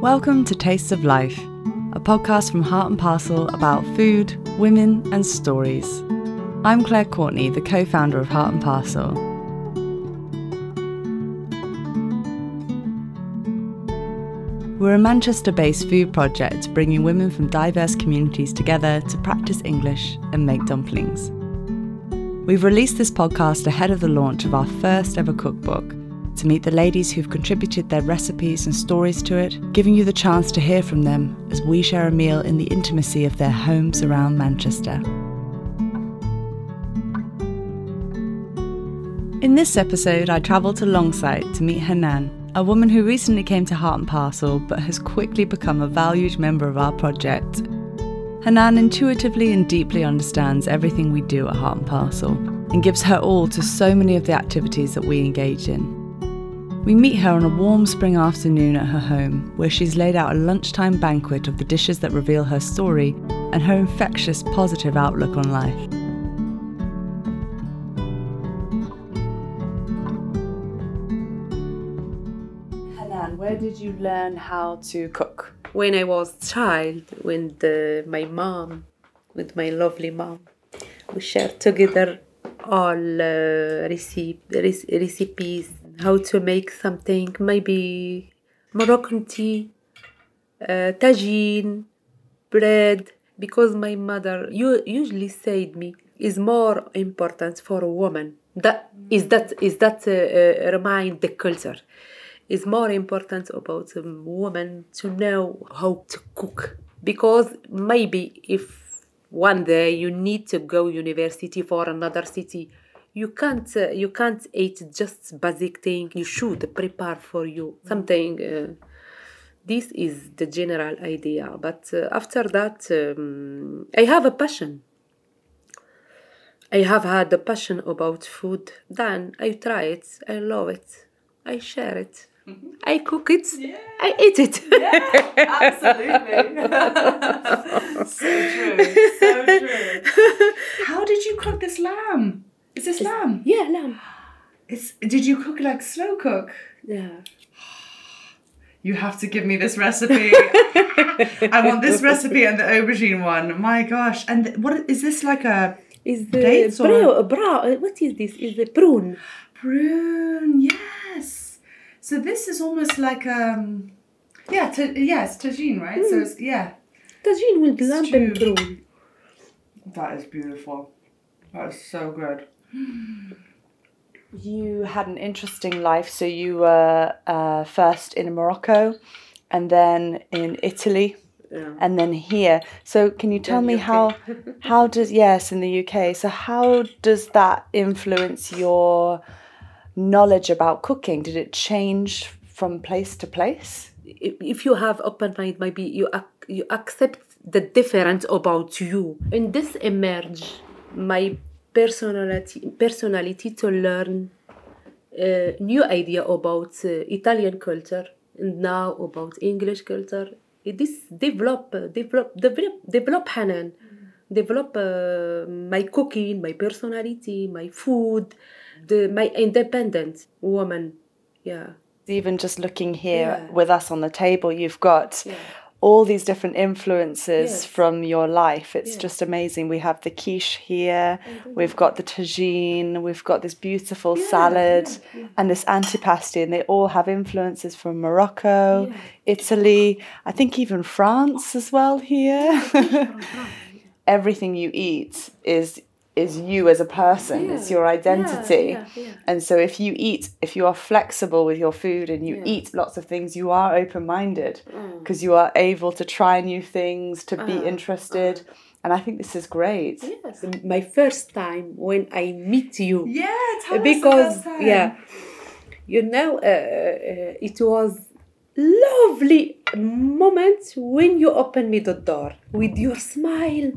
Welcome to Tastes of Life, a podcast from Heart and Parcel about food, women, and stories. I'm Claire Courtney, the co founder of Heart and Parcel. We're a Manchester based food project bringing women from diverse communities together to practice English and make dumplings. We've released this podcast ahead of the launch of our first ever cookbook to meet the ladies who've contributed their recipes and stories to it, giving you the chance to hear from them as we share a meal in the intimacy of their homes around Manchester. In this episode, I travel to Longsight to meet Hanan, a woman who recently came to Heart and Parcel but has quickly become a valued member of our project. Hanan intuitively and deeply understands everything we do at Heart and Parcel and gives her all to so many of the activities that we engage in. We meet her on a warm spring afternoon at her home, where she's laid out a lunchtime banquet of the dishes that reveal her story and her infectious positive outlook on life. Hanan, where did you learn how to cook? when I was child, when the, my mom, with my lovely mom, we shared together all uh, recipe, rec- recipes, how to make something, maybe Moroccan tea, uh, tagine, bread, because my mother u- usually said me is more important for a woman. That is that is that uh, uh, remind the culture is more important about a woman to know how to cook because maybe if one day you need to go university for another city you can't uh, you can't eat just basic thing you should prepare for you something uh, this is the general idea but uh, after that um, i have a passion i have had a passion about food then i try it i love it i share it I cook it. I eat it. yeah, Absolutely. so true. So true. How did you cook this lamb? Is this lamb? yeah, lamb. It's, did you cook like slow cook? Yeah. You have to give me this recipe. I want this recipe and the aubergine one. My gosh. And what is this like a Is the Dates or- bra, bra, what is this? Is the prune? prune? Yes. So this is almost like um yeah, ta- yes, tagine, right? So it's yeah. Tagine with lamb and prune. That is beautiful. That is so good. You had an interesting life. So you were uh, first in Morocco, and then in Italy, Yeah. and then here. So can you tell me UK. how how does yes in the UK? So how does that influence your knowledge about cooking? Did it change from place to place? If, you have open mind, maybe you ac- you accept the difference about you. And this emerge my personality personality to learn uh, new idea about uh, Italian culture and now about English culture. This develop uh, develop develop develop Hanan, develop uh, my cooking, my personality, my food, the my independent woman. Yeah. Even just looking here Yeah. with us on the table, you've got Yeah. All these different influences Yes. from your life. It's Yeah. just amazing. We have the quiche here, we've got the tagine, we've got this beautiful salad, and this antipasti, and they all have influences from Morocco, Yeah. Italy, I think even France as well here. Oh, Everything you eat is is you as a person. It's your identity. Yeah, yeah, yeah. And so if you eat, if you are flexible with your food and you Yeah. eat lots of things, you are open minded Mm. because you are able to try new things, to be Uh, interested. And I think this is great. Yes. My first time when I meet you. Yeah, because yeah you know uh, uh, it was lovely moment when you open me the door with your smile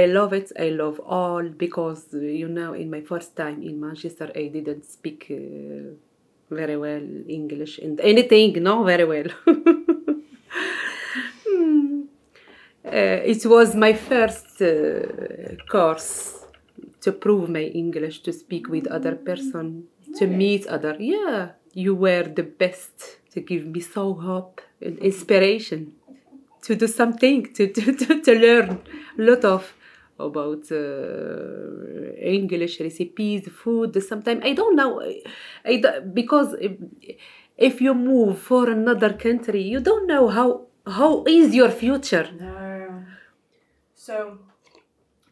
i love it i love all because you know in my first time in manchester i didn't speak uh, very well english and anything no very well Hmm. uh, it was my first uh, course to prove my English, to speak with other person, to meet other. Yeah, you were the best to give me so hope and inspiration to do something, to, to, to, to learn a lot of about uh, English recipes, food. Sometimes I don't know, I, don't- because if, if you move for another country, you don't know how how is your future. No. So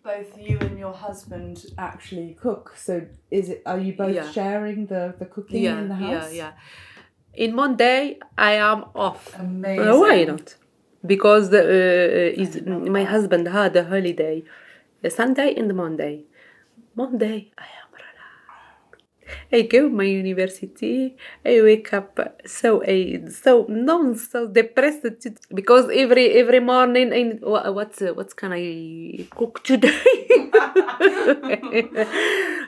both you and your husband actually cook. So is it are you both Yeah. sharing the, the cooking Yeah, in the house? yeah. yeah. In Monday, I am off. Amazing. Uh, why not? Because the, uh, is my husband had a holiday, the Sunday and the Monday. Monday, I am relaxed. I go my university. I wake up so I so non so depressed to- because every every morning I what what can I cook today?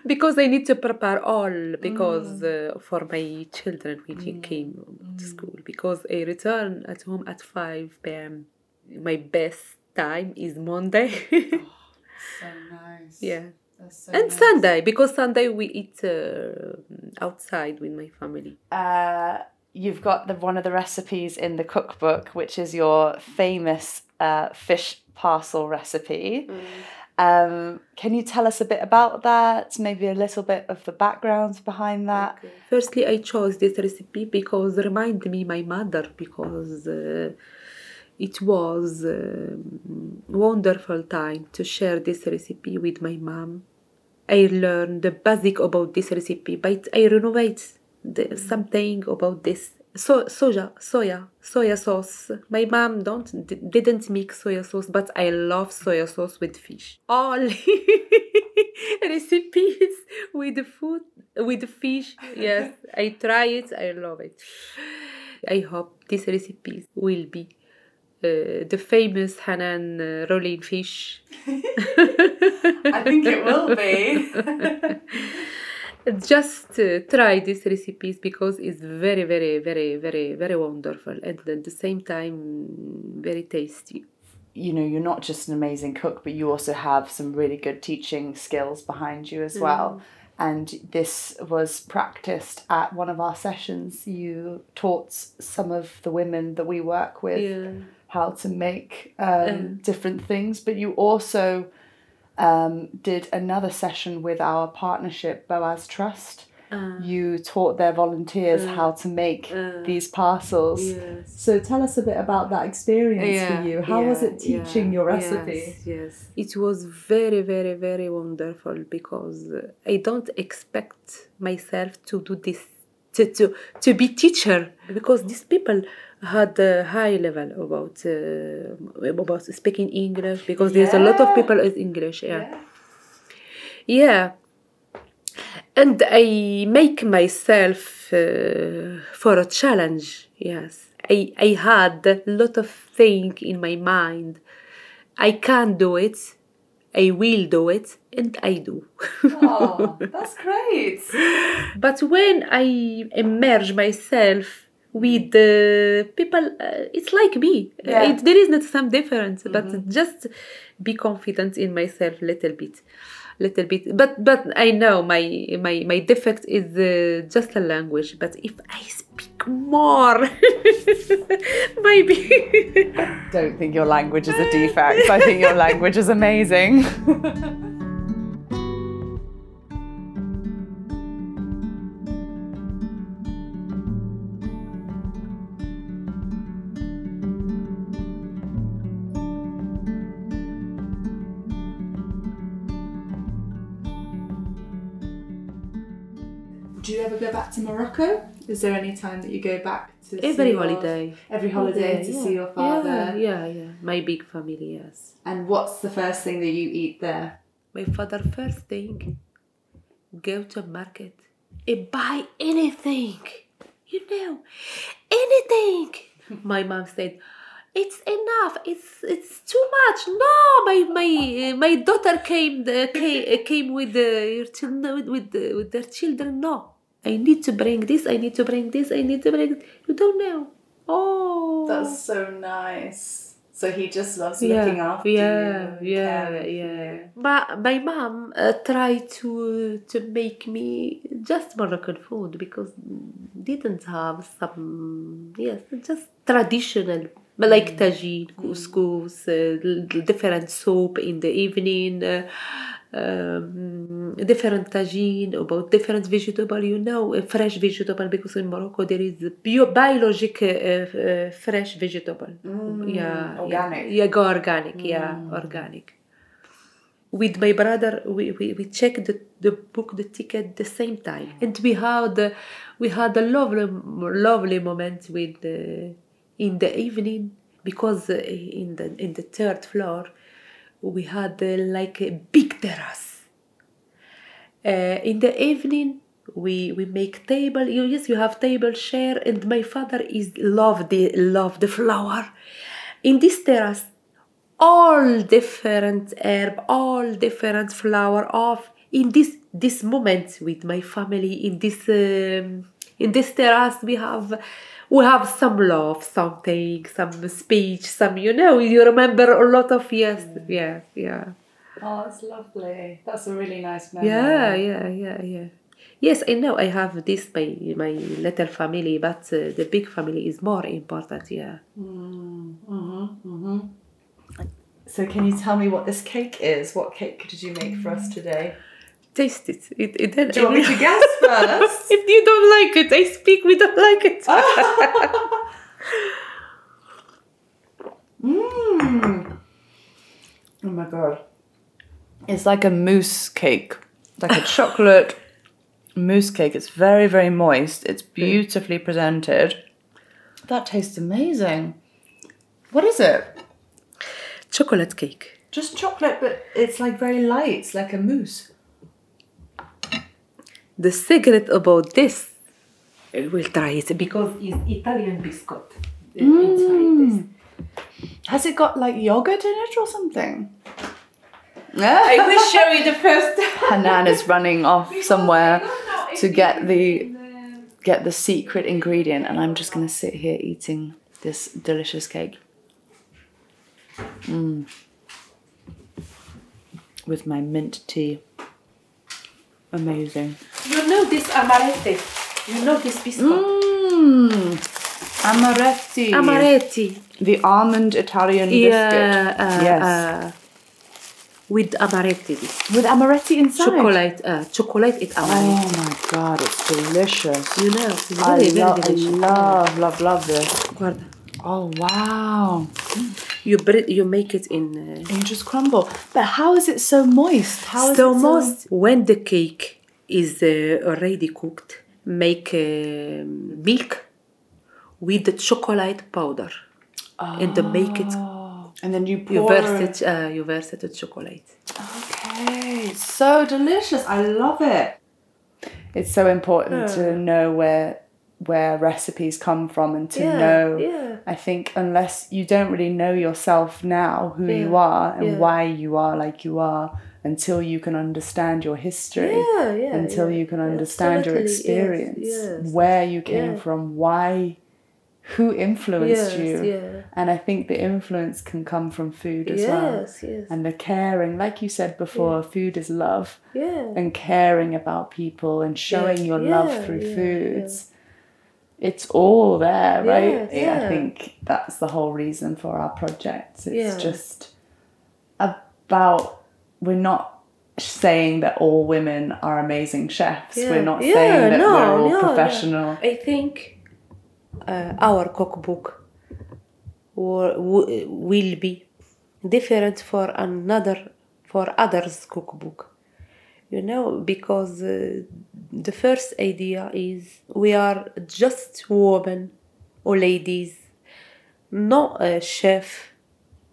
because I need to prepare all because mm. uh, for my children when they mm. came to mm. school because I return at home at 5 p.m. My best time is Monday. Oh. So nice. yeah. That's so And nice. Sunday because Sunday we eat uh, outside with my family. uh, you've got the one of the recipes in the cookbook, which is your famous uh, fish parcel recipe. Um, can you tell us a bit about that? Maybe a little bit of the background behind that. Firstly, I chose this recipe because remind me my mother because uh, it was um wonderful time to share this recipe with my mom. I learned the basic about this recipe, but I renovate the, something about this. So soja, soya, soya sauce. My mom don't didn't make soya sauce, but I love soya sauce with fish. All recipes with food with fish. Yes, I try it. I love it. I hope this recipe will be uh, the famous Hanan uh, rolling fish. I think it will be. Just uh, try these recipes because it's very, very, very, very, very wonderful and at the same time very tasty. you know, you're not just an amazing cook, but you also have some really good teaching skills behind you as well. And this was practiced at one of our sessions. You taught some of the women that we work with Yeah. How to make um, different things, but you also um, did another session with our partnership, Boaz Trust. you taught their volunteers how to make these parcels. Yes. So tell us a bit about that experience for you. How was it teaching yeah, your recipe? Yes, yes. It was very, very, very wonderful because uh, I don't expect myself to do this, to, to, to be teacher because these people had a high level about uh, about speaking English because there's a lot of people is English. Yeah. yeah. And I make myself uh, for a challenge. Yes, I I had a lot of thing in my mind. I can't do it. I will do it, and I do. Oh, that's great. but when I immerse myself with the people, uh, it's like me. Yeah. It, there is not some difference, but just be confident in myself a little bit, little bit. But but I know my my my defect is uh, just a language. But if I speak more, maybe. I Don't think your language is a defect. I think your language is amazing. Do you ever go back to Morocco? Is there any time that you go back to see Every your- holiday. Every holiday to Yeah, see your father. Yeah, yeah, yeah. My big family, yes. And what's the first thing that you eat there? My father first thing go to market and buy anything. You know, anything. My mom said, "It's enough. It's it's too much." No, my my uh, my daughter came the, came, came with the your children with with, the, with their children. No, I need to bring this. I need to bring this. I need to bring. You don't know. Oh, that's so nice. So he just loves yeah, looking after yeah, you. yeah, for yeah. But my mom uh, tried to to make me just Moroccan food because didn't have some yes just traditional like tagine, couscous, uh, different soup in the evening. Uh, um, different tagine about different vegetable you know fresh vegetable because in morocco there is bio- biologic uh, uh, fresh vegetable. Yeah organic. yeah, yeah organic yeah organic. With my brother we, we, we checked the, the book the ticket the same time. And we had we had a lovely lovely moment with uh, in the evening because uh, in the in the third floor we had uh, like a big terrace. Uh, in the evening we we make table. You yes you have table share and my father is love the love the flower. In this terrace all different herb all different flower of in this this moment with my family in this um, in this terrace we have we have some love something some speech some you know you remember a lot of yes mm. yeah yeah Oh, it's lovely. That's a really nice memory. yeah yeah yeah yeah yes i know i have this my my little family but uh, the big family is more important yeah mm, mm-hmm, mm-hmm. So can you tell me what this cake is? What cake did you make for us mm. today? Taste it it, it then Do you want me to guess first? if you don't like it i speak we don't like it Mmm. Oh my god. It's like a mousse cake. Like a chocolate mousse cake. It's very, very moist. It's beautifully presented. That tastes amazing. What is it? chocolate cake Just chocolate, but it's like very light. It's like a mousse. The secret about this I will try it because it's Italian biscuit this. Has it got like yogurt in it or something? I will show you the first. Hanan is running off somewhere to get the get the secret ingredient, and I'm just gonna sit here eating this delicious cake. Mm. With my mint tea. Amazing. You know this amaretti. You know this biscuit. Mmm. Amaretti. Amaretti. The almond Italian biscuit. Yeah. Uh, yes. uh, with amaretti. With amaretti inside. Chocolate. Uh, chocolate with amaretti. Oh my god, it's delicious. You know, it's I, very, very I delicious. love, love, love this. Guarda. Oh wow. You bre- you make it in. Uh, And you just crumble. But how is it so moist? How is so it most when the cake is uh, already cooked, make uh, milk with the chocolate powder, and then make it. Oh. And then you pour You verse it. Uh, you verse it with chocolate. Okay, so delicious. I love it. It's so important to know where where recipes come from and to Yeah, know yeah. I think unless you don't really know yourself now who you are and yeah. why you are like you are until you can understand your history Yeah, yeah, until yeah. you can understand your Absolutely, yes, experience yes. where you came Yeah. from why who influenced Yes, you yeah. and I think the influence can come from food as well and the caring like you said before food is love Yeah. and caring about people and showing Yeah, your love through yeah, foods it's all there right Yes, yeah. i think that's the whole reason for our project it's Yeah. just about we're not saying that all women are amazing chefs we're not Yeah, saying that no, we're all no, no. professional I think uh, our cookbook will, will will be different for another for others cookbook. You know, because uh, the first idea is we are just women or ladies, not a chef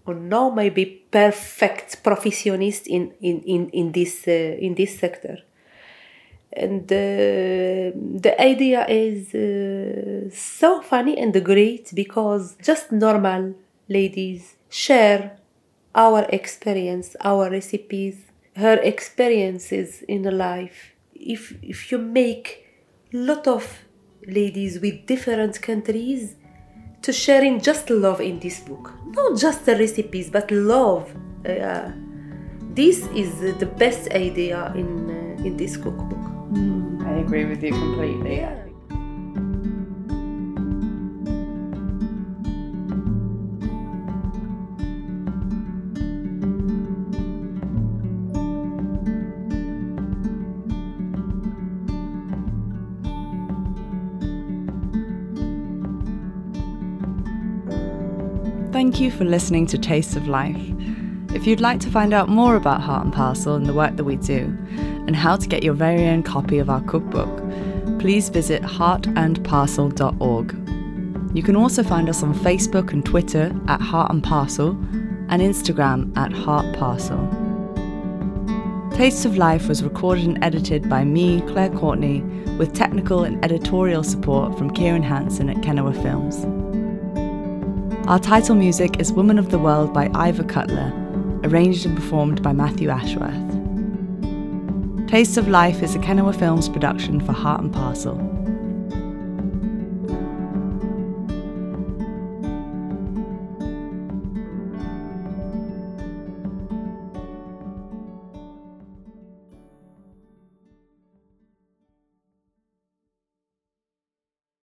or no maybe perfect professionist in in in, in this uh, in this sector. And uh, the idea is uh, so funny and great because just normal ladies share our experience our recipes her experiences in life if if you make lot of ladies with different countries to sharing just love in this book. Not just the recipes, but love. Uh, this is the best idea in uh, in this cookbook. Mm, I agree with you completely. Yeah. Thank you for listening to Tastes of Life. If you'd like to find out more about Heart and Parcel and the work that we do, and how to get your very own copy of our cookbook, please visit heartandparcel.org. You can also find us on Facebook and Twitter at Heart and Parcel and Instagram at Heart Parcel. Tastes of Life was recorded and edited by me, Claire Courtney, with technical and editorial support from Kieran Hansen at Kennewa Films. Our title music is Woman of the World by Ivor Cutler, arranged and performed by Matthew Ashworth. Taste of Life is a Kennewa Films production for Heart and Parcel.